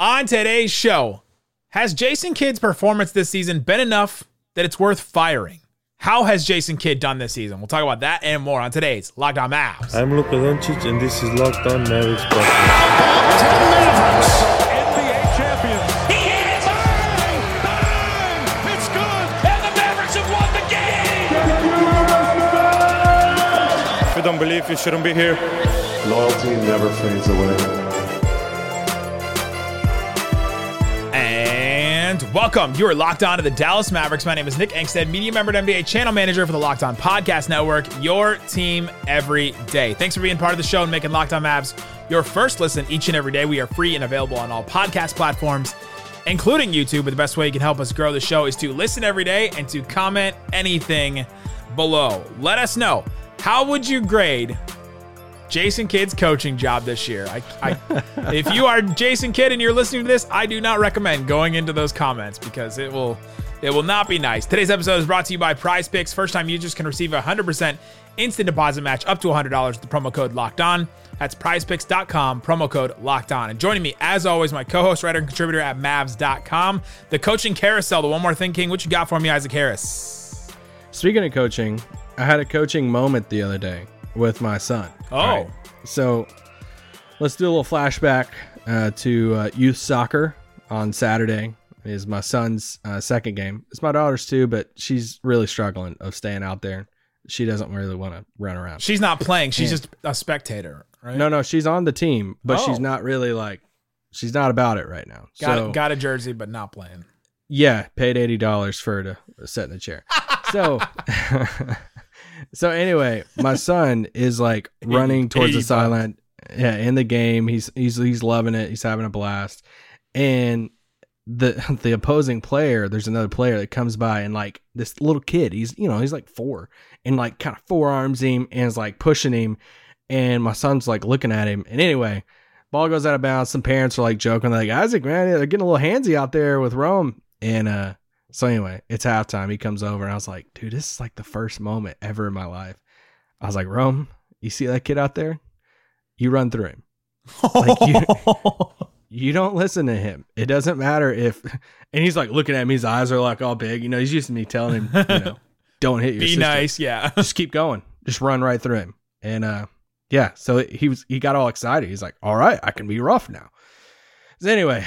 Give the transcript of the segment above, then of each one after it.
On today's show, has Jason Kidd's performance this season been enough that it's worth firing? How has Jason Kidd done this season? We'll talk about that and more on today's Locked On Mavs. I'm Luka Doncic, and this is Locked On Mavericks podcast. to the Mavericks. NBA champions. He hit it! Bang! Bang! It's good! And the Mavericks have won the game! If you don't believe, you shouldn't be here. Loyalty never fades away. Welcome. You are locked on to the Dallas Mavericks. My name is Nick Angstadt, media member and NBA channel manager for the Locked On Podcast Network, your team every day. Thanks for being part of the show and making Locked On Mavs your first listen each and every day. We are free and available on all podcast platforms, including YouTube. But the best way you can help us grow the show is to listen every day and to comment anything below. Let us know how would you grade Jason Kidd's coaching job this year. I, I, if you are Jason Kidd and you're listening to this, I do not recommend going into those comments because it will, it will not be nice. Today's episode is brought to you by Prize Picks. First time users can receive a 100% instant deposit match up to $100 with the promo code Locked On. That's PrizePicks.com promo code Locked On. And joining me, as always, my co-host, writer, and contributor at Mavs.com, the coaching carousel. The one more thing, King. What you got for me, Isaac Harris? Speaking of coaching, I had a coaching moment the other day with my son. Oh. So let's do a little flashback uh, to uh, youth soccer on Saturday. Is my son's uh, second game. It's my daughter's too, but she's really struggling of staying out there. She doesn't really want to run around. She's not playing. She's just a spectator, right? no, no, she's on the team, but Oh. she's not really like she's not about it right now. Got, so got a jersey, but not playing. Yeah, paid eighty dollars for her to sit in the chair. So, so anyway, my son is like running towards the silent. Yeah, in the game, he's he's he's loving it. He's having a blast, and the the opposing player, there's another player that comes by and like this little kid, he's you know he's like four, and like kind of forearms him and is like pushing him, and my son's like looking at him, and anyway. Ball goes out of bounds. Some parents are like joking, like Isaac, man, they're getting a little handsy out there with Rome. And uh, so anyway, it's halftime. He comes over and I was like, dude, this is like the first moment ever in my life. I was like, Rome, you see that kid out there? You run through him. Like you, you don't listen to him. It doesn't matter if. And he's like looking at me. His eyes are like all big. You know, he's used to me telling him, you know, don't hit your Be sister. nice, yeah. Just keep going. Just run right through him. And uh, yeah. So he was. He got all excited. He's like, all right, I can be rough now. So anyway,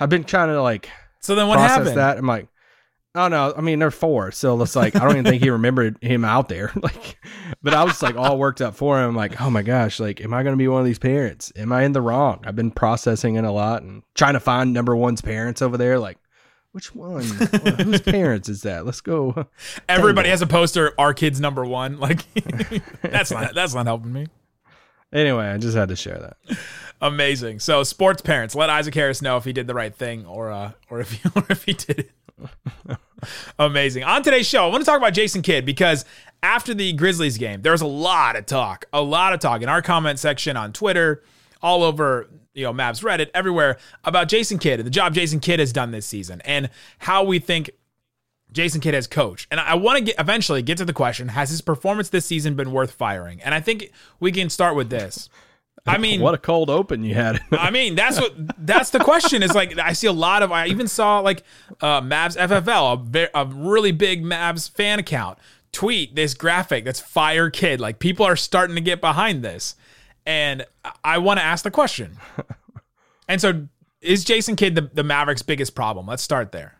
I've been trying to like So then what happened? that. I'm like, oh no, I mean they're four, so it's like I don't even think he remembered him out there. Like, but I was like all worked up for him. Like, oh my gosh, like, am I going to be one of these parents? Am I in the wrong? I've been processing it a lot and trying to find number one's parents over there. Like, which one? Whose parents is that? Let's go. Everybody has a poster. Our kid's number one. Like that's not that's not helping me. Anyway, I just had to share that. Amazing. So sports parents, let Isaac Harris know if he did the right thing or uh or if he or if he did it. Amazing. On today's show, I want to talk about Jason Kidd because after the Grizzlies game, there was a lot of talk, a lot of talk in our comment section on Twitter, all over you know Mavs Reddit, everywhere about Jason Kidd and the job Jason Kidd has done this season and how we think Jason Kidd has coached. And I want to get eventually get to the question: Has his performance this season been worth firing? And I think we can start with this. I mean, what a cold open you had. I mean, that's what that's the question. Is like I see a lot of. I even saw like uh, Mavs FFL, a, a really big Mavs fan account, tweet this graphic that's fire Kidd. Like people are starting to get behind this, and I- want to ask the question. And so, is Jason Kidd the, the Mavericks' biggest problem? Let's start there.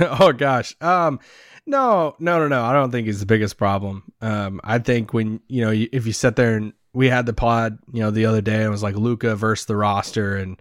oh gosh. Um no, no, no, no. I don't think it's the biggest problem. Um I think when, you know, if you sit there and we had the pod, you know, the other day and it was like Luka versus the roster and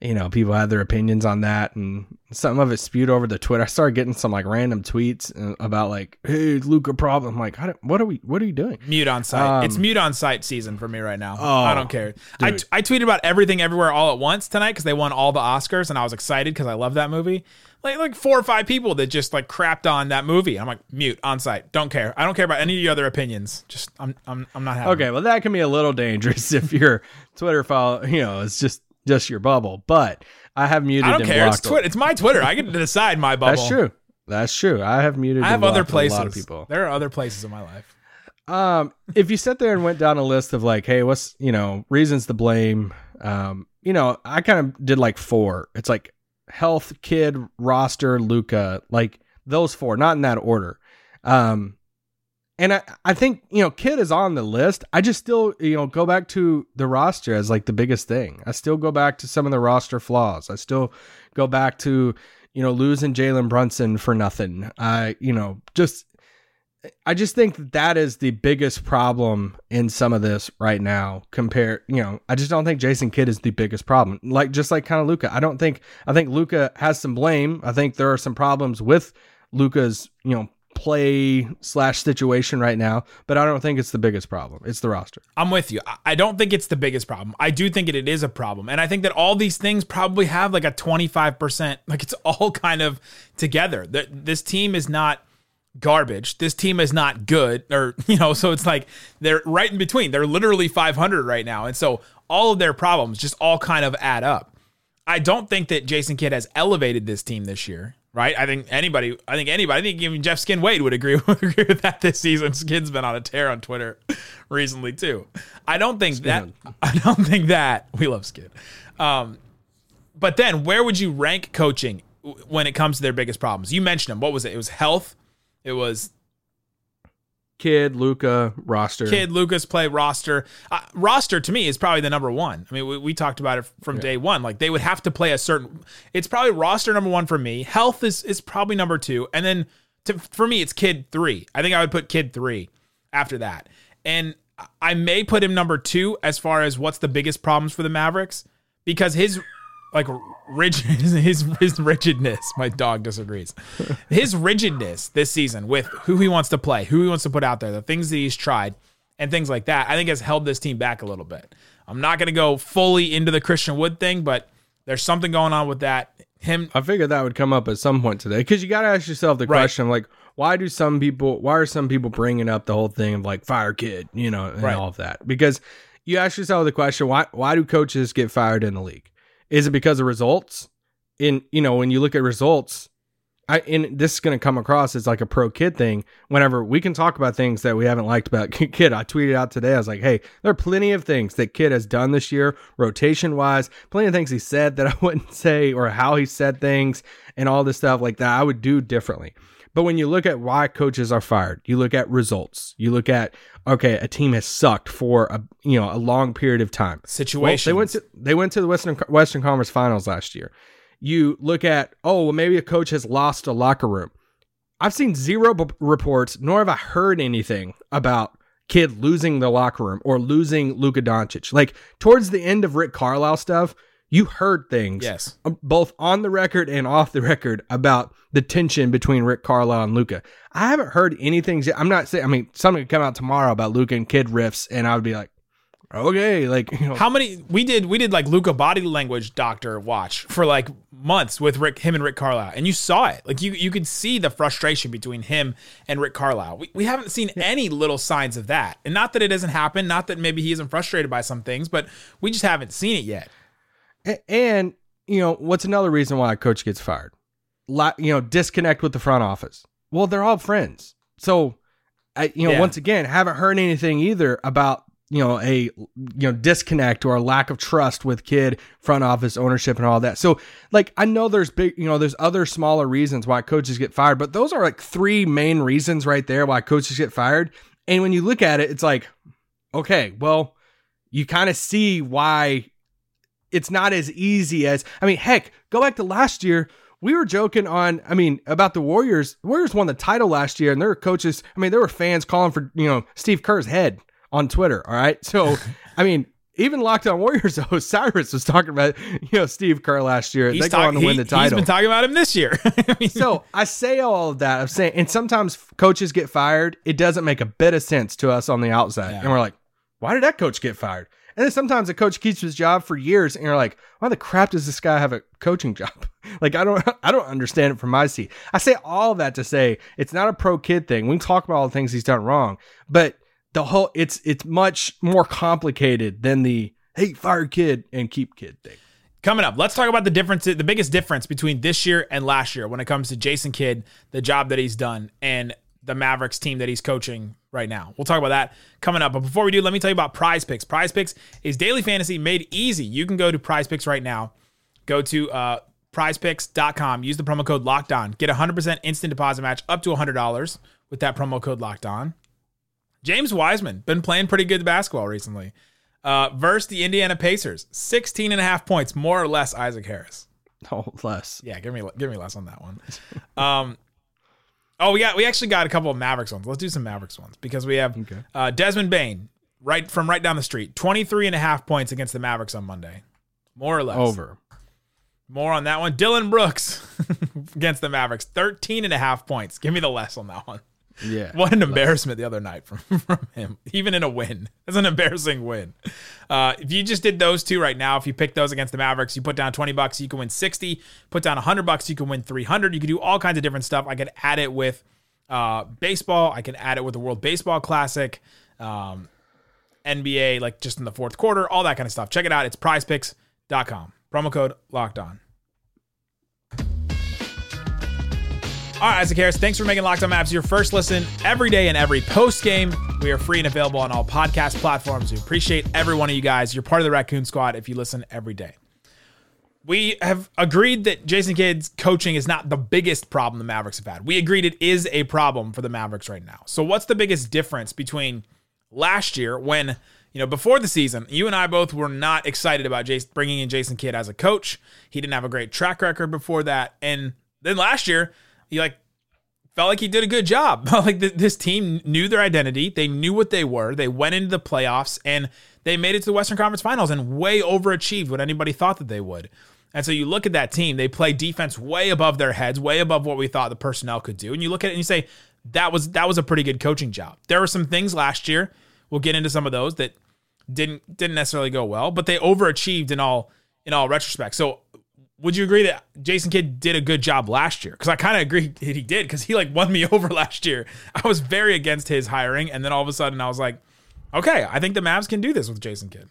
you know, people had their opinions on that and some of it spewed over to Twitter. I started getting some like random tweets uh, about like, "Hey, Luka problem." I'm like, I don't, "What are we what are you doing?" Mute on sight. Um, it's mute on sight season for me right now. Oh, I don't care. I. I tweeted about everything everywhere all at once tonight because they won all the Oscars and I was excited because I love that movie. Like like four or five people that just like crapped on that movie. I'm like mute on sight. Don't care. I don't care about any of your other opinions. Just I'm I'm I'm not happy. Okay, well that can be a little dangerous if your Twitter follow, you know, it's just just your bubble. But I have muted I don't and care. It's Twitter. It's my Twitter. I get to decide my bubble. That's true. That's true. I have muted. I and have other places. A lot of people. There are other places in my life. Um, if you sat there and went down a list of like, hey, what's you know reasons to blame? Um, you know, I kind of did like four. It's like health, Kidd, roster, Luka, like those four, not in that order. Um, and I, I think, you know, Kidd is on the list. I just still, you know, go back to the roster as like the biggest thing. I still go back to some of the roster flaws. I still go back to, you know, losing Jalen Brunson for nothing. I, you know, just I just think that, that is the biggest problem in some of this right now. Compare, you know, I just don't think Jason Kidd is the biggest problem. Like just like kind of Luka, I don't think I think Luka has some blame. I think there are some problems with Luka's, you know, play slash situation right now, but I don't think it's the biggest problem. It's the roster. I'm with you. I- don't think it's the biggest problem. I do think it, it is a problem. And I think that all these things probably have like a 25%, like it's all kind of together. Th- This team is not garbage. This team is not good or, you know, so it's like they're right in between. They're literally 500 right now. And so all of their problems just all kind of add up. I don't think that Jason Kidd has elevated this team this year, right? I think anybody, I think anybody, I think even Jeff Skin Wade would agree, would agree with that this season. Skin's been on a tear on Twitter recently too. I don't think that. I don't think that we love Skin. Um, but then, where would you rank coaching when it comes to their biggest problems? You mentioned them. What was it? It was health. It was Kidd, Luka, roster. Kidd Luka's play roster. Uh, roster to me is probably the number one. I mean, we, we talked about it from day one. Like they would have to play a certain. It's probably roster number one for me. Health is is probably number two, and then to, for me it's Kidd three. I think I would put Kidd three after that, and I may put him number two as far as what's the biggest problems for the Mavericks because his like rigid his his rigidness. My dog disagrees. His rigidness this season with who he wants to play, who he wants to put out there, the things that he's tried, and things like that. I think has held this team back a little bit. I'm not going to go fully into the Christian Wood thing, but there's something going on with that. Him I figured that would come up at some point today because you got to ask yourself the Right. question like, why do some people, why are some people bringing up the whole thing of like fire Kidd, you know, and Right. all of that? Because you ask yourself the question, why, why do coaches get fired in the league? Is it because of results? In, you know, when you look at results, I, and this is going to come across as like a pro Kidd thing. Whenever we can talk about things that we haven't liked about Kidd, I tweeted out today. I was like, "Hey, there are plenty of things that Kidd has done this year, rotation wise. Plenty of things he said that I wouldn't say, or how he said things, and all this stuff like that. I would do differently. But when you look at why coaches are fired, you look at results. You look at okay, a team has sucked for a you know a long period of time. Well, situation. they went to they went to the Western Western Conference Finals last year. You look at oh well maybe a coach has lost a locker room. I've seen zero b- reports, nor have I heard anything about Kidd losing the locker room or losing Luka Doncic. Like towards the end of Rick Carlisle stuff, you heard things Yes. um, both on the record and off the record about the tension between Rick Carlisle and Luka. I haven't heard anything. I'm not saying. I mean, something could come out tomorrow about Luka and Kidd riffs, and I would be like, okay, like you know, How many we did we did like Luka body language doctor watch for like months with Rick him and Rick Carlisle and you saw it like you you could see the frustration between him and Rick Carlisle. We, we haven't seen any little signs of that. And not that it doesn't happen, not that maybe he isn't frustrated by some things, but we just haven't seen it yet. And you know what's another reason why a coach gets fired? La- you know, disconnect with the front office. Well, they're all friends, so I, you know, Yeah. once again, haven't heard anything either about you know a you know disconnect or a lack of trust with Kidd front office ownership and all that. So like I know there's big you know there's other smaller reasons why coaches get fired, but those are like three main reasons right there why coaches get fired. And when you look at it, it's like okay, well, you kind of see why it's not as easy as I mean, heck, go back to last year. We were joking on, I mean, about the Warriors. The Warriors won the title last year, and there were coaches. I mean, there were fans calling for you know Steve Kerr's head on Twitter. All right, so I mean, even Locked On Warriors, though, Cyrus was talking about you know Steve Kerr last year. He's, they go talk- on to he- win the he's title. been talking about him this year. I mean, So I say all of that. I'm saying, and sometimes coaches get fired. It doesn't make a bit of sense to us on the outside, Yeah. and we're like, why did that coach get fired? And then sometimes a coach keeps his job for years, and you're like, why the crap does this guy have a coaching job? like I don't, I don't understand it from my seat. I say all that to say it's not a pro Kidd thing. We can talk about all the things he's done wrong, but the whole it's it's much more complicated than the hey fire Kidd and keep Kidd thing. Coming up, let's talk about the difference, the biggest difference between this year and last year when it comes to Jason Kidd, the job that he's done, and the Mavericks team that he's coaching right now. We'll talk about that coming up. But before we do, let me tell you about Prize Picks. Prize Picks is daily fantasy made easy. You can go to Prize Picks right now. Go to uh, prizepicks.com. Use the promo code locked on. Get a 100% instant deposit match up to $100 with that promo code locked on. James Wiseman, been playing pretty good basketball recently. Uh, versus the Indiana Pacers, 16 and a half points, more or less Isaac Harris. Oh, less. Yeah, give me give me less on that one. Um, oh, we got we actually got a couple of Mavericks ones. Let's do some Mavericks ones because we have Okay. uh, Desmond Bane right from right down the street, 23 and a half points against the Mavericks on Monday, more or less. Over. More on that one. Dillon Brooks against the Mavericks, 13 and a half points. Give me the less on that one. Yeah. What an embarrassment the other night from, from him, even in a win. It's an embarrassing win. Uh, if you just did those two right now, if you pick those against the Mavericks, you put down 20 bucks, you can win 60. Put down 100 bucks, you can win 300. You can do all kinds of different stuff. I could add it with uh, baseball. I can add it with the World Baseball Classic, um, NBA, like just in the fourth quarter, all that kind of stuff. Check it out. It's prizepicks.com. Promo code locked on. All right, Isaac Harris, thanks for making Locked On Mavs your first listen every day and every post game. We are free and available on all podcast platforms. We appreciate every one of you guys. You're part of the Raccoon Squad if you listen every day. We have agreed that Jason Kidd's coaching is not the biggest problem the Mavericks have had. We agreed it is a problem for the Mavericks right now. So, what's the biggest difference between last year when, you know, before the season, you and I both were not excited about Jason, bringing in Jason Kidd as a coach? He didn't have a great track record before that. And then last year, he like felt like he did a good job. like th- this team knew their identity, they knew what they were, they went into the playoffs, and they made it to the Western Conference Finals and way overachieved what anybody thought that they would. And so you look at that team, they play defense way above their heads, way above what we thought the personnel could do. And you look at it and you say, that was that was a pretty good coaching job. There were some things last year, we'll get into some of those that didn't didn't necessarily go well, but they overachieved in all in all retrospect. So would you agree that Jason Kidd did a good job last year? Because I kind of agree that he did because he like won me over last year. I was very against his hiring, and then all of a sudden I was like, okay, I think the Mavs can do this with Jason Kidd.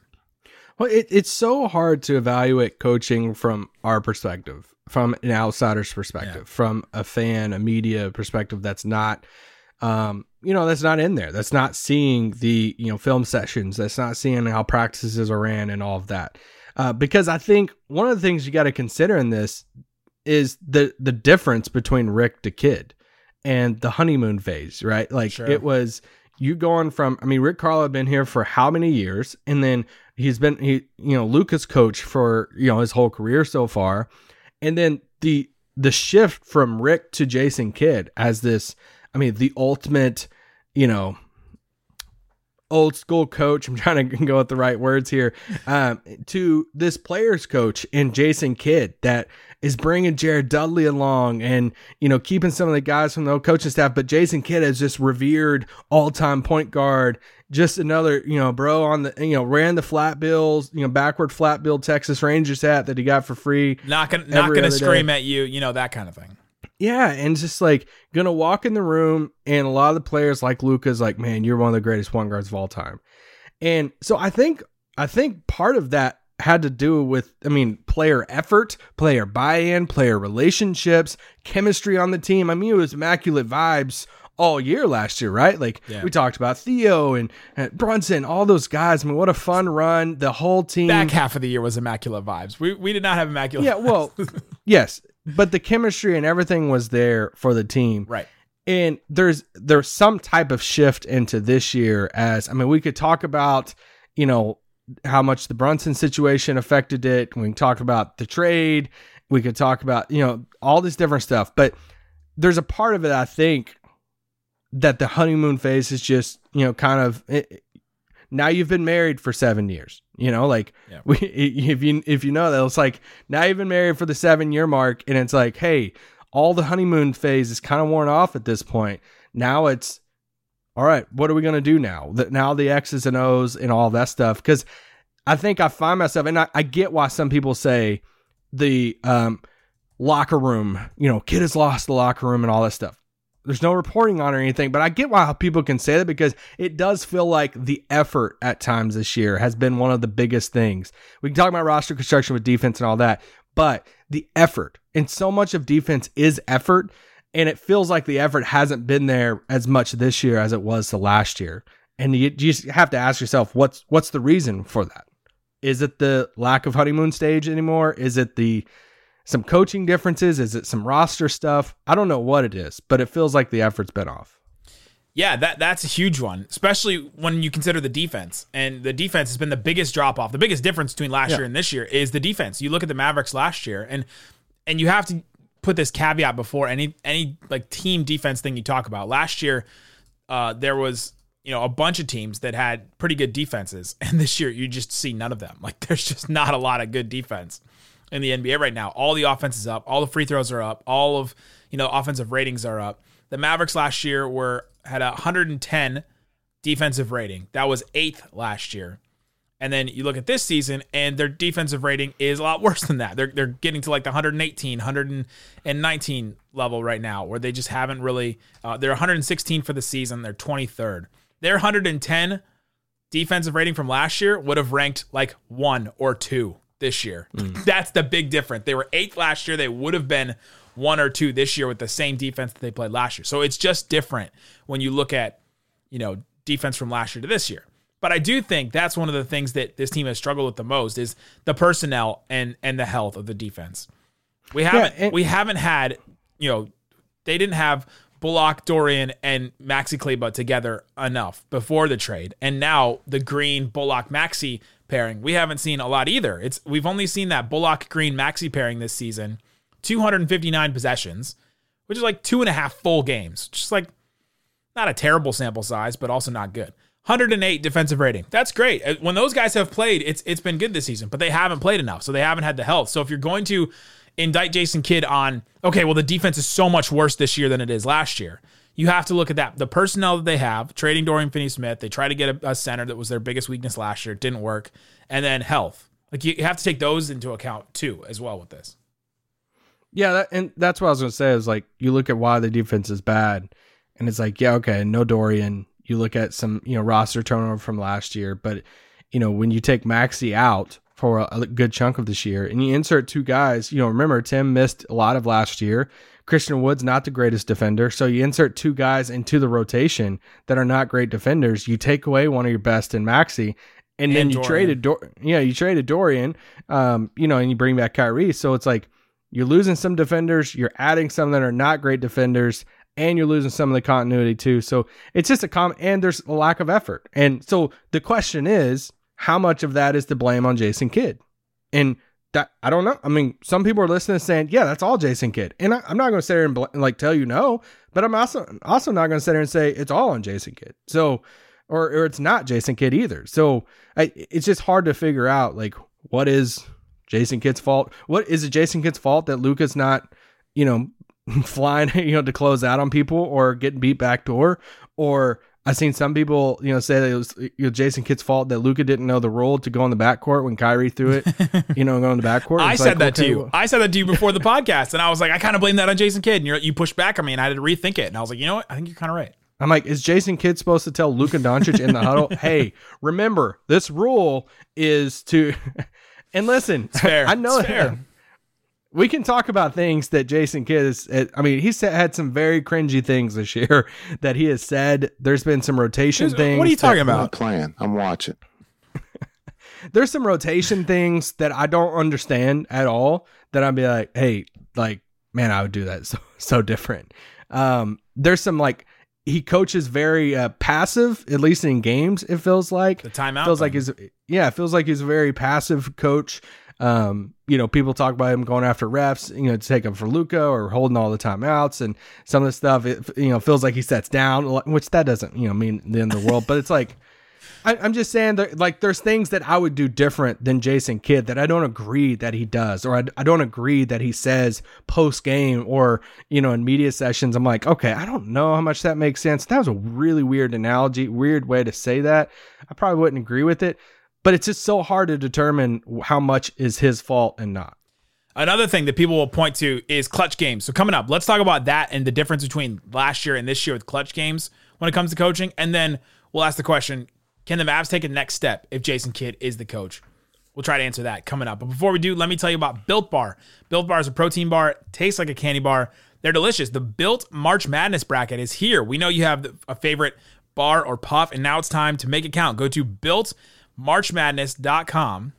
Well, it, it's so hard to evaluate coaching from our perspective, from an outsider's perspective, from a fan, a media perspective that's not, um, you know, that's not in there. That's not seeing the, you know, film sessions. That's not seeing how practices are ran and all of that. Uh, because I think one of the things you got to consider in this is the the difference between Rick to Kidd and the honeymoon phase, right? Like Sure. it was you going from I mean Rick Carlisle had been here for how many years and then he's been he you know Luka's coach for you know his whole career so far and then the the shift from Rick to Jason Kidd as this I mean the ultimate you know old school coach I'm trying to go with the right words here um to this players coach in Jason Kidd that is bringing Jared Dudley along and you know keeping some of the guys from the old coaching staff but Jason Kidd is just revered all-time point guard just another you know bro on the you know ran the flat bills you know backward flat bill Texas Rangers hat that he got for free Not gonna not gonna scream day. at you, you know that kind of thing. Yeah, and just like gonna walk in the room, and a lot of the players like Luka's like, man, you're one of the greatest point guards of all time. And so I think I think part of that had to do with, I mean, player effort, player buy-in, player relationships, chemistry on the team. I mean, it was immaculate vibes all year last year, right? Like Yeah. we talked about Theo and, and Brunson, all those guys. I mean, what a fun run! The whole team. Back half of the year was immaculate vibes. We we did not have immaculate. yeah, well, yes, but the chemistry and everything was there for the team. Right. and there's there's some type of shift into this year as I mean we could talk about you know how much the Brunson situation affected it. We can talk about the trade. We could talk about you know all this different stuff. But there's a part of it I think that the honeymoon phase is just you know kind of it, now you've been married for 7 years you know like Yeah. we if you if you know that it's like now you've been married for the 7 year mark and it's like hey all the honeymoon phase is kind of worn off at this point. Now it's all right, what are we going to do now? That now the X's and O's and all that stuff cuz I think I find myself and I, I get why some people say the um locker room, you know, Kidd has lost the locker room and all that stuff. There's no reporting on or anything, but I get why people can say that because it does feel like the effort at times this year has been one of the biggest things. We can talk about roster construction with defense and all that, but the effort and so much of defense is effort. and it feels like the effort hasn't been there as much this year as it was the last year. And you, you just have to ask yourself, what's what's the reason for that? Is it the lack of honeymoon stage anymore? Is it the some coaching differences? Is it some roster stuff? I don't know what it is, but it feels like the effort's been off. Yeah, that that's a huge one, especially when you consider the defense. And the defense has been the biggest drop off. The biggest difference between last Yeah. year and this year is the defense. You look at the Mavericks last year, and and you have to put this caveat before any any like team defense thing you talk about. Last year, uh, there was you know a bunch of teams that had pretty good defenses, and this year you just see none of them. Like there's just not a lot of good defense in the NBA right now. All the offense is up, all the free throws are up, all of you know offensive ratings are up. The Mavericks last year were had a 110 defensive rating. That was eighth last year. And then you look at this season, and their defensive rating is a lot worse than that. They're they're getting to like the 118, 119 level right now, where they just haven't really. Uh, they're 116 for the season. They're 23rd. Their 110 defensive rating from last year would have ranked like one or two this year. Mm. That's the big difference. They were eighth last year. They would have been one or two this year with the same defense that they played last year. So it's just different when you look at, you know, defense from last year to this year. But I do think that's one of the things that this team has struggled with the most is the personnel and and the health of the defense. We haven't and- we haven't had, you know, they didn't have Bullock, Dorian, and Maxi Kleber together enough before the trade. And now the Green Bullock Maxi pairing, we haven't seen a lot either. It's we've only seen that Bullock Green Maxi pairing this season, 259 possessions, which is like two and a half full games. Just like not a terrible sample size, but also not good. 108 defensive rating. That's great. Uh, When those guys have played, it's it's been good this season, but they haven't played enough, so they haven't had the health. So if you're going to indict Jason Kidd on, okay, well the defense is so much worse this year than it is last year. You have to look at that. The personnel that they have, trading Dorian Finney-Smith, they tried to get a, a center that was their biggest weakness last year, it didn't work, and then health. Like you have to take those into account too, as well with this. Yeah, that, and that's what I was gonna say is like you look at why the defense is bad, and it's like yeah, okay, no Dorian. You look at some you know roster turnover from last year, but you know when you take Maxi out for a good chunk of this year, and you insert two guys, you know remember Tim missed a lot of last year. Christian Wood's not the greatest defender, so you insert two guys into the rotation that are not great defenders. You take away one of your best in Maxi, and, then you Dorian. traded Dor- yeah, you traded Dorian, um, you know, and you bring back Kyrie. So it's like you're losing some defenders, you're adding some that are not great defenders, and you're losing some of the continuity too. So it's just a com and there's a lack of effort. And so the question is, how much of that is to blame on Jason Kidd? And that I don't know. I mean, some people are listening and saying, "Yeah, that's all Jason Kidd," and I, I'm not going to sit here and bl- like tell you no, but I'm also also not going to sit here and say it's all on Jason Kidd. So, or or it's not Jason Kidd either. So I, it's just hard to figure out like what is Jason Kidd's fault. What is it Jason Kidd's fault that Luka's not, you know, flying, you know, to close out on people or getting beat back door? Or I've seen some people, you know, say that it was you know, Jason Kidd's fault that Luka didn't know the rule to go in the backcourt when Kyrie threw it, you know, go in the backcourt. I said like, that to you. well- I said that to you before the podcast, and I was like, I kind of blame that on Jason Kidd. And you're, you pushed back on me, and I had to rethink it. And I was like, you know what? I think you're kind of right. I'm like, is Jason Kidd supposed to tell Luka Doncic in the huddle, hey, remember, this rule is to and listen, fair. I know It's fair. We can talk about things that Jason Kidd is. I mean, he's had some very cringy things this year that he has said. There's been some rotation things. What are you talking that- I'm not about? playing. I'm watching. There's some rotation things that I don't understand at all. That I'd be like, hey, like, man, I would do that so so different. Um, there's some like he coaches very uh, passive, at least in games. It feels like The timeout feels like thing. he's yeah, it feels like he's a very passive coach. Um, you know, people talk about him going after refs, you know, to take him for Luka or holding all the timeouts and some of the stuff. It you know feels like he sets down, which that doesn't you know mean the end of the world, but it's like. I, I'm just saying that like there's things that I would do different than Jason Kidd that I don't agree that he does, or I, I don't agree that he says post game or you know in media sessions. I'm like, okay, I don't know how much that makes sense. That was a really weird analogy, weird way to say that. I probably wouldn't agree with it, but it's just so hard to determine how much is his fault and not. Another thing that people will point to is clutch games. So coming up, let's talk about that and the difference between last year and this year with clutch games when it comes to coaching. And then we'll ask the question, can the Mavs take a next step if Jason Kidd is the coach? We'll try to answer that coming up. But before we do, let me tell you about Built Bar. Built Bar is a protein bar, tastes like a candy bar. They're delicious. The Built March Madness bracket is here. We know you have a favorite bar or puff, and now it's time to make it count. Go to builtmarchmadness.com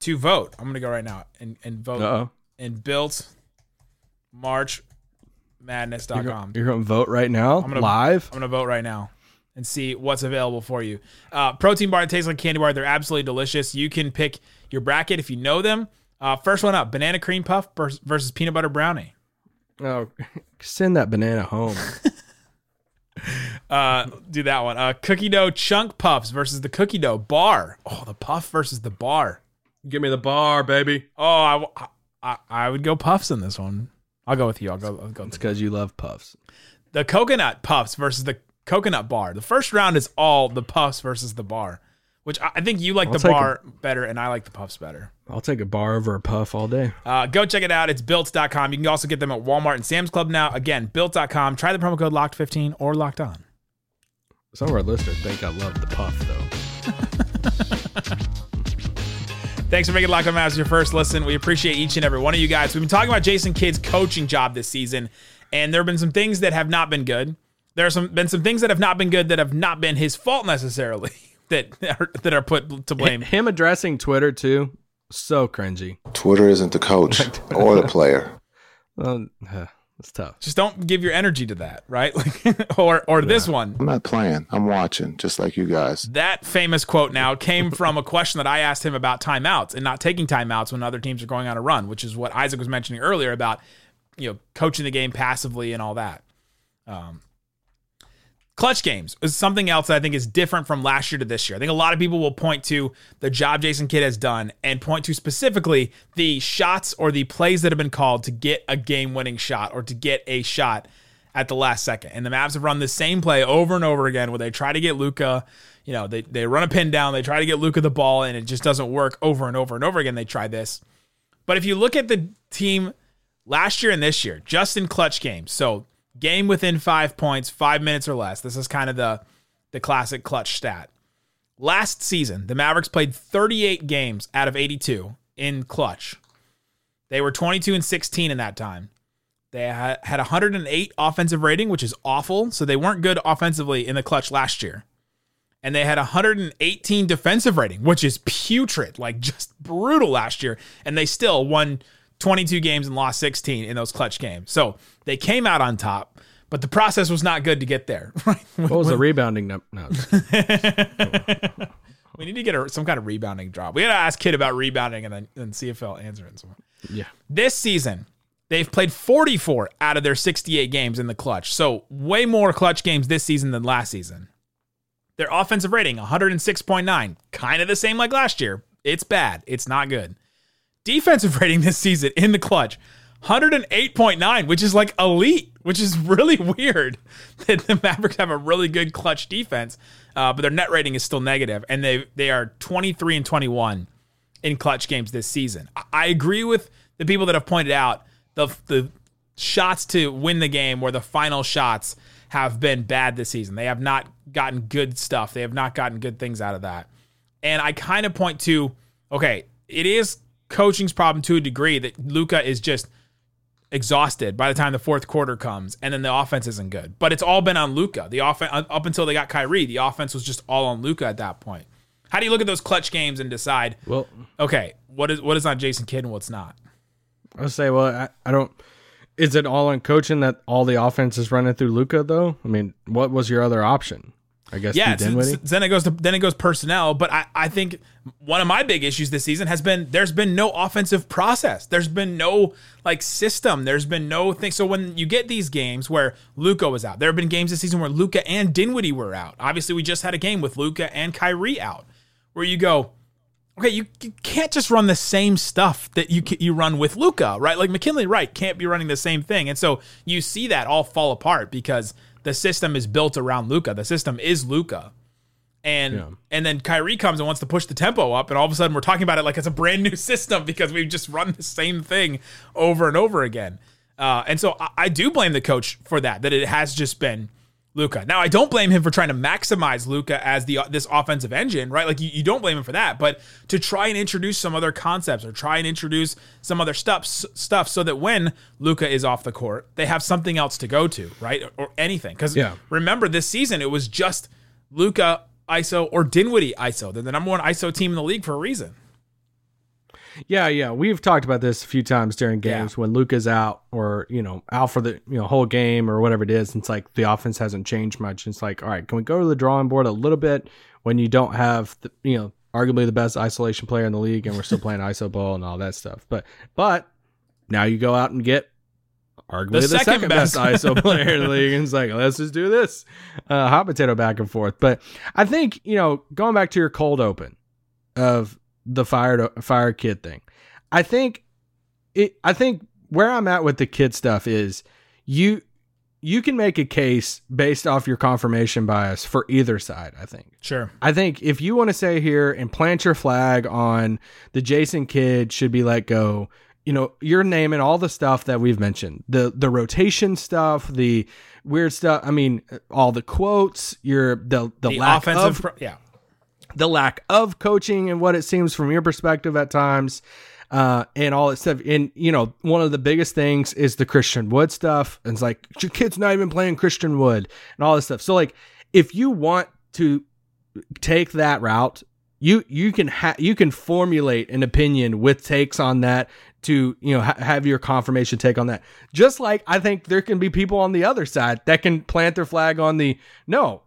to vote. I'm going to go right now and, and vote Uh-oh. in builtmarchmadness.com. You're going to vote right now, I'm gonna- live. I'm gonna vote right now and see what's available for you. Uh, protein bar that tastes like candy bar. They're absolutely delicious. You can pick your bracket if you know them. Uh, first one up: banana cream puff versus peanut butter brownie. Oh, send that banana home. Uh, do that one. Uh, cookie dough chunk puffs versus the cookie dough bar. Oh, the puff versus the bar. Give me the bar, baby. Oh, I, I, I would go puffs in this one. I'll go with you. I'll go. I'll go. It's because you love puffs. The coconut puffs versus the coconut bar. The first round is all the puffs versus the bar, which I think you like I'll the bar better, and I like the puffs better. I'll take a bar over a puff all day. Uh, go check it out. It's built.com. You can also get them at Walmart and Sam's Club now. Again, built.com. Try the promo code locked15 or locked on. Some of our listeners think I love the puff, though. Thanks for making Locked On Mavs your first listen. We appreciate each and every one of you guys. We've been talking about Jason Kidd's coaching job this season, and there have been some things that have not been good. There have some been some things that have not been good that have not been his fault necessarily that are, that are put to blame. Him addressing Twitter too, so cringy. Twitter isn't the coach or the player. Well, uh, it's tough. Just don't give your energy to that, right? Like, or or this one. I'm not playing. I'm watching, just like you guys. That famous quote now came from a question that I asked him about timeouts and not taking timeouts when other teams are going on a run, which is what Isaac was mentioning earlier about you know coaching the game passively and all that. Um, clutch games is something else that I think is different from last year to this year. I think a lot of people will point to the job Jason Kidd has done and point to specifically the shots or the plays that have been called to get a game-winning shot or to get a shot at the last second. And the Mavs have run the same play over and over again where they try to get Luka, you know, they, they run a pin down, they try to get Luka the ball, and it just doesn't work over and over and over again. They try this. But if you look at the team last year and this year, just in clutch games, so game within five points, five minutes or less. This is kind of the the classic clutch stat. Last season, the Mavericks played 38 games out of 82 in clutch. They were 22 and 16 in that time. They had 108 offensive rating, which is awful. So they weren't good offensively in the clutch last year. And they had 118 defensive rating, which is putrid, like just brutal last year. And they still won 22 games and lost 16 in those clutch games. So they came out on top, but the process was not good to get there. Right? What was the rebounding number? No, We need to get a, some kind of rebounding job. We got to ask Kidd about rebounding and then and see if he'll answer it. yeah. This season, they've played 44 out of their 68 games in the clutch. So way more clutch games this season than last season. Their offensive rating, 106.9, kind of the same like last year. It's bad. It's not good. Defensive rating this season in the clutch, 108.9, which is like elite, which is really weird that the Mavericks have a really good clutch defense, uh, but their net rating is still negative, and they they are 23 and 21 in clutch games this season. I- agree with the people that have pointed out the the shots to win the game or the final shots have been bad this season. They have not gotten good stuff. They have not gotten good things out of that. And I kind of point to okay, it is coaching's problem to a degree that Luka is just exhausted by the time the fourth quarter comes, and then the offense isn't good. But it's all been on Luka. The offense uh, up until they got Kyrie, the offense was just all on Luka at that point. How do you look at those clutch games and decide, Well, okay, what is what is on Jason Kidd and what's not? I'll say, well, I, I don't. Is it all on coaching that all the offense is running through Luka though? I mean, what was your other option? I guess Yeah, yeah, it's- it's- then it goes to then it goes personnel. But I, I think one of my big issues this season has been there's been no offensive process. There's been no like system. There's been no thing. So when you get these games where Luka was out, there have been games this season where Luka and Dinwiddie were out. Obviously, we just had a game with Luka and Kyrie out, where you go, okay, you, you can't just run the same stuff that you you run with Luka, right? Like McKinley Wright, can't be running the same thing, and so you see that all fall apart because the system is built around Luka. The system is Luka, and Yeah. and then Kyrie comes and wants to push the tempo up, and all of a sudden we're talking about it like it's a brand new system because we've just run the same thing over and over again. Uh, and so I, I do blame the coach for that. That it has just been Luka. Now I don't blame him for trying to maximize Luka as the uh, this offensive engine, right? Like you, you don't blame him for that, but to try and introduce some other concepts or try and introduce some other stuff stuff so that when Luka is off the court, they have something else to go to, right? Or, or anything. Because Yeah. remember this season it was just Luka ISO or Dinwiddie ISO. They're the number one ISO team in the league for a reason. Yeah, yeah, we've talked about this a few times during games Yeah. when Luka's out or you know out for the you know whole game or whatever it is. It's like the offense hasn't changed much. It's like, all right, can we go to the drawing board a little bit when you don't have the, you know arguably the best isolation player in the league and we're still playing iso ball and all that stuff. But but now you go out and get arguably The the, second second, best, best. ISO player in the league. And it's like, let's just do this. Uh, hot potato back and forth. But I think, you know, going back to your cold open of the fire fire Kidd thing, I think it I think where I'm at with the Kidd stuff is you you can make a case based off your confirmation bias for either side, I think. Sure. I think if you want to say here and plant your flag on the Jason Kidd should be let go, you know, you're naming all the stuff that we've mentioned. The the rotation stuff, the weird stuff. I mean, all the quotes, your the the, The lack offensive, of pro- yeah. The lack of coaching and what it seems from your perspective at times. Uh, and all that stuff. And, you know, one of the biggest things is the Christian Wood stuff. And it's like, your Kidd's not even playing Christian Wood and all this stuff. So, like, if you want to take that route, you you can ha- you can formulate an opinion with takes on that to you know ha- have your confirmation take on that. Just like I think there can be people on the other side that can plant their flag on the no.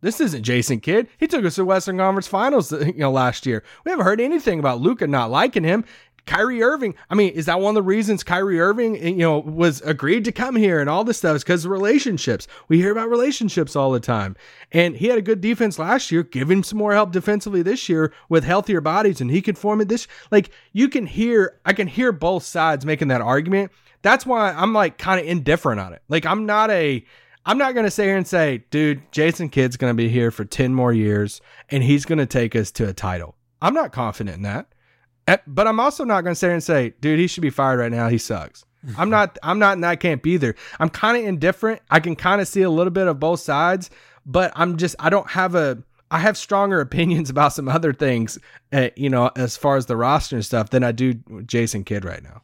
This isn't Jason Kidd. He took us to Western Conference Finals, uh, you know, last year. We haven't heard anything about Luka not liking him. Kyrie Irving. I mean, is that one of the reasons Kyrie Irving, eh, you know, was agreed to come here and all this stuff? Is because of relationships. We hear about relationships all the time. And he had a good defense last year. Give him some more help defensively this year with healthier bodies, and he could form it this. Like you can hear, I can hear both sides making that argument. That's why I'm like kind of indifferent on it. Like I'm not a. I'm not going to sit here and say, dude, Jason Kidd's going to be here for 10 more years and he's going to take us to a title. I'm not confident in that. Eh, But I'm also not going to sit here and say, dude, he should be fired right now. He sucks. I'm not I'm not in that camp either. I'm kind of indifferent. I can kind of see a little bit of both sides, but I'm just I don't have a I have stronger opinions about some other things, uh, you know, as far as the roster and stuff than I do Jason Kidd right now.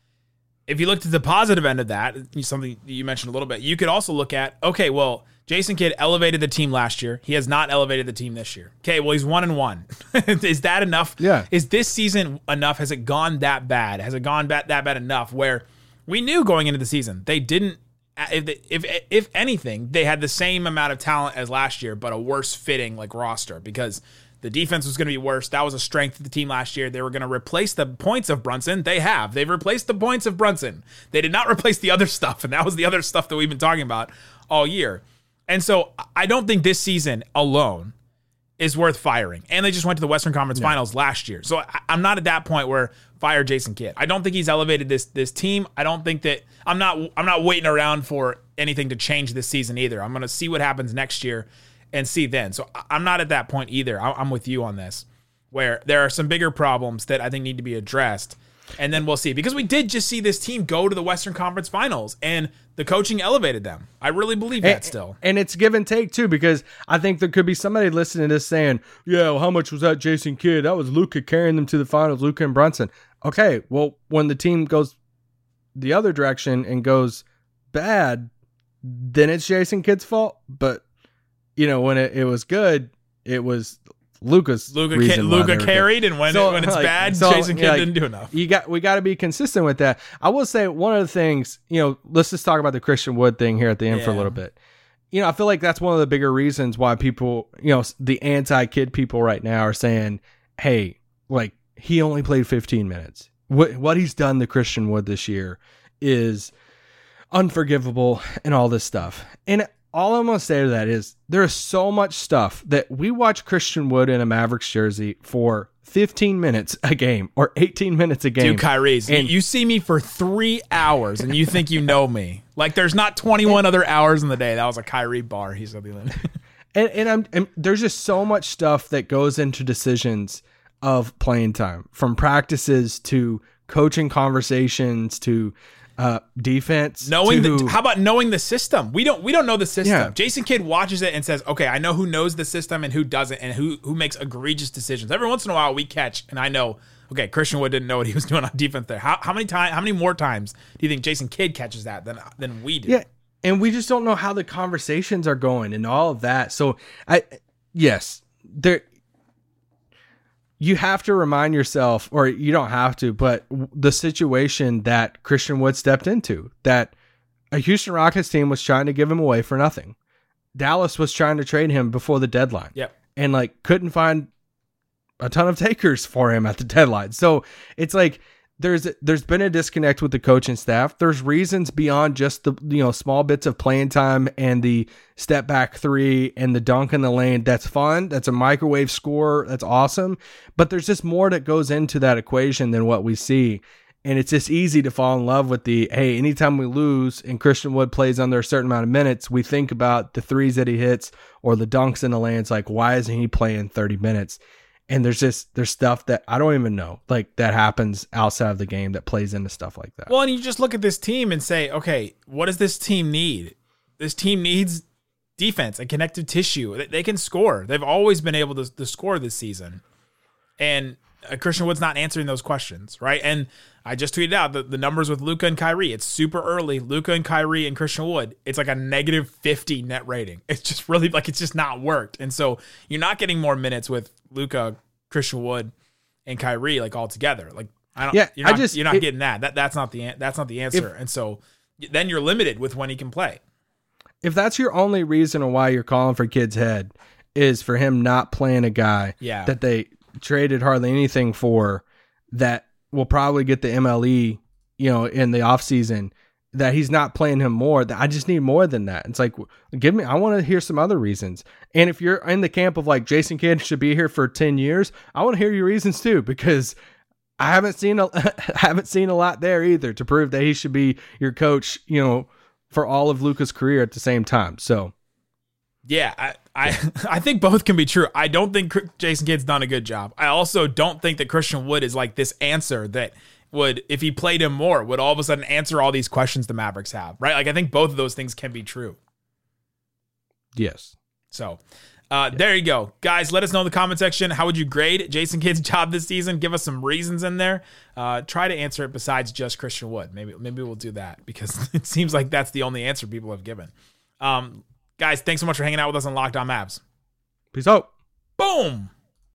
If you looked at the positive end of that, something you mentioned a little bit, you could also look at okay, well, Jason Kidd elevated the team last year. He has not elevated the team this year. Okay, well, he's one and one. is that enough? Yeah. Is this season enough? Has it gone that bad? Has it gone bad, that bad enough where we knew going into the season they didn't. Uh, if, if if anything, they had the same amount of talent as last year, but a worse fitting like roster because the defense was going to be worse. That was a strength of the team last year. They were going to replace the points of Brunson. They have. They've replaced the points of Brunson. They did not replace the other stuff, and that was the other stuff that we've been talking about all year. And so I don't think this season alone is worth firing. And they just went to the Western Conference Finals last year. So I, I'm not at that point where fire Jason Kidd. I don't think he's elevated this this team. I don't think that I'm not I'm not waiting around for anything to change this season either. I'm going to see what happens next year and see then. So I'm not at that point either. I- I'm with you on this, where there are some bigger problems that I think need to be addressed. And then we'll see. Because we did just see this team go to the Western Conference Finals and the coaching elevated them. I really believe that And- still. And it's give and take too, because I think there could be somebody listening to this saying, "Yeah, well, how much was that Jason Kidd? That was Luka carrying them to the finals, Luka and Brunson." Okay, well, when the team goes the other direction and goes bad, then it's Jason Kidd's fault. But you know, when it, it was good, it was Luka's Luka, why Luka they were good. carried, and when, So, when it's like, bad, so, Jason Kidd like, didn't do enough. You got we got to be consistent with that. I will say one of the things, you know, let's just talk about the Christian Wood thing here at the end for a little bit. You know, I feel like that's one of the bigger reasons why people, you know, the anti-Kidd people right now are saying, "Hey, like he only played 15 minutes. What what he's done to Christian Wood this year is unforgivable and all this stuff." And all I'm gonna say to that is there is so much stuff that we watch Christian Wood in a Mavericks jersey for 15 minutes a game or 18 minutes a game. Dude, Kyrie's, you- And- you see me for three hours and you think you know me. Like there's not 21 other hours in the day. That was a Kyrie bar. he's the other day. and and I'm and there's just so much stuff that goes into decisions of playing time, from practices to coaching conversations to uh, defense. knowing to, the how about knowing the system we don't we don't know the system Yeah. jason kidd watches it and says okay i know who knows the system and who doesn't and who who makes egregious decisions every once in a while we catch and i know okay christian wood didn't know what he was doing on defense there how, how many time? how many more times do you think jason kidd catches that than than we do yeah, and we just don't know how the conversations are going and all of that. So I, yes, there. You have to remind yourself, or you don't have to, but the situation that Christian Wood stepped into, that a Houston Rockets team was trying to give him away for nothing. Dallas was trying to trade him before the deadline. Yep. And like couldn't find a ton of takers for him at the deadline. So it's like there's there's been a disconnect with the coaching staff. There's reasons beyond just the you know small bits of playing time and the step back three and the dunk in the lane. That's fun. That's a microwave score. That's awesome. But there's just more that goes into that equation than what we see. And it's just easy to fall in love with the hey, anytime we lose and Christian Wood plays under a certain amount of minutes, we think about the threes that he hits or the dunks in the lane. It's like, why isn't he playing 30 minutes? And there's just there's stuff that I don't even know like that happens outside of the game that plays into stuff like that. Well, and you just look at this team and say, okay, what does this team need? This team needs defense and connective tissue. They- can score. They've always been able to, to score this season. And uh, Christian Wood's not answering those questions, right? And I just tweeted out the, the numbers with Luka and Kyrie. It's super early. Luka and Kyrie and Christian Wood. It's like a negative 50 net rating. It's just really like it's just not worked. And so you're not getting more minutes with Luka, Christian Wood, and Kyrie like all together. Like I don't. Yeah, you're I just- you're not it- getting that. That that's not the that's not the answer. and so then you're limited with when he can play. if that's your only reason why you're calling for Kidd's head is for him not playing a guy Yeah. that they traded hardly anything for that will probably get the MLE, you know, in the offseason that he's not playing him more. That I just need more than that. It's like give me I want to hear some other reasons. And if you're in the camp of like Jason Kidd should be here for 10 years, I want to hear your reasons too because I haven't seen a haven't seen a lot there either to prove that he should be your coach, you know, for all of Luka's career at the same time. So Yeah, I, I I think both can be true. I don't think Jason Kidd's done a good job. I also don't think that Christian Wood is like this answer that would, if he played him more, would all of a sudden answer all these questions the Mavericks have. Right? Like I think both of those things can be true. yes. So uh, there you go. Guys, let us know in the comment section. How would you grade Jason Kidd's job this season? Give us some reasons in there. Uh, try to answer it besides just Christian Wood. Maybe maybe we'll do that because it seems like that's the only answer people have given. Um, guys, thanks so much for hanging out with us on Locked On Mavs. Peace out. Boom.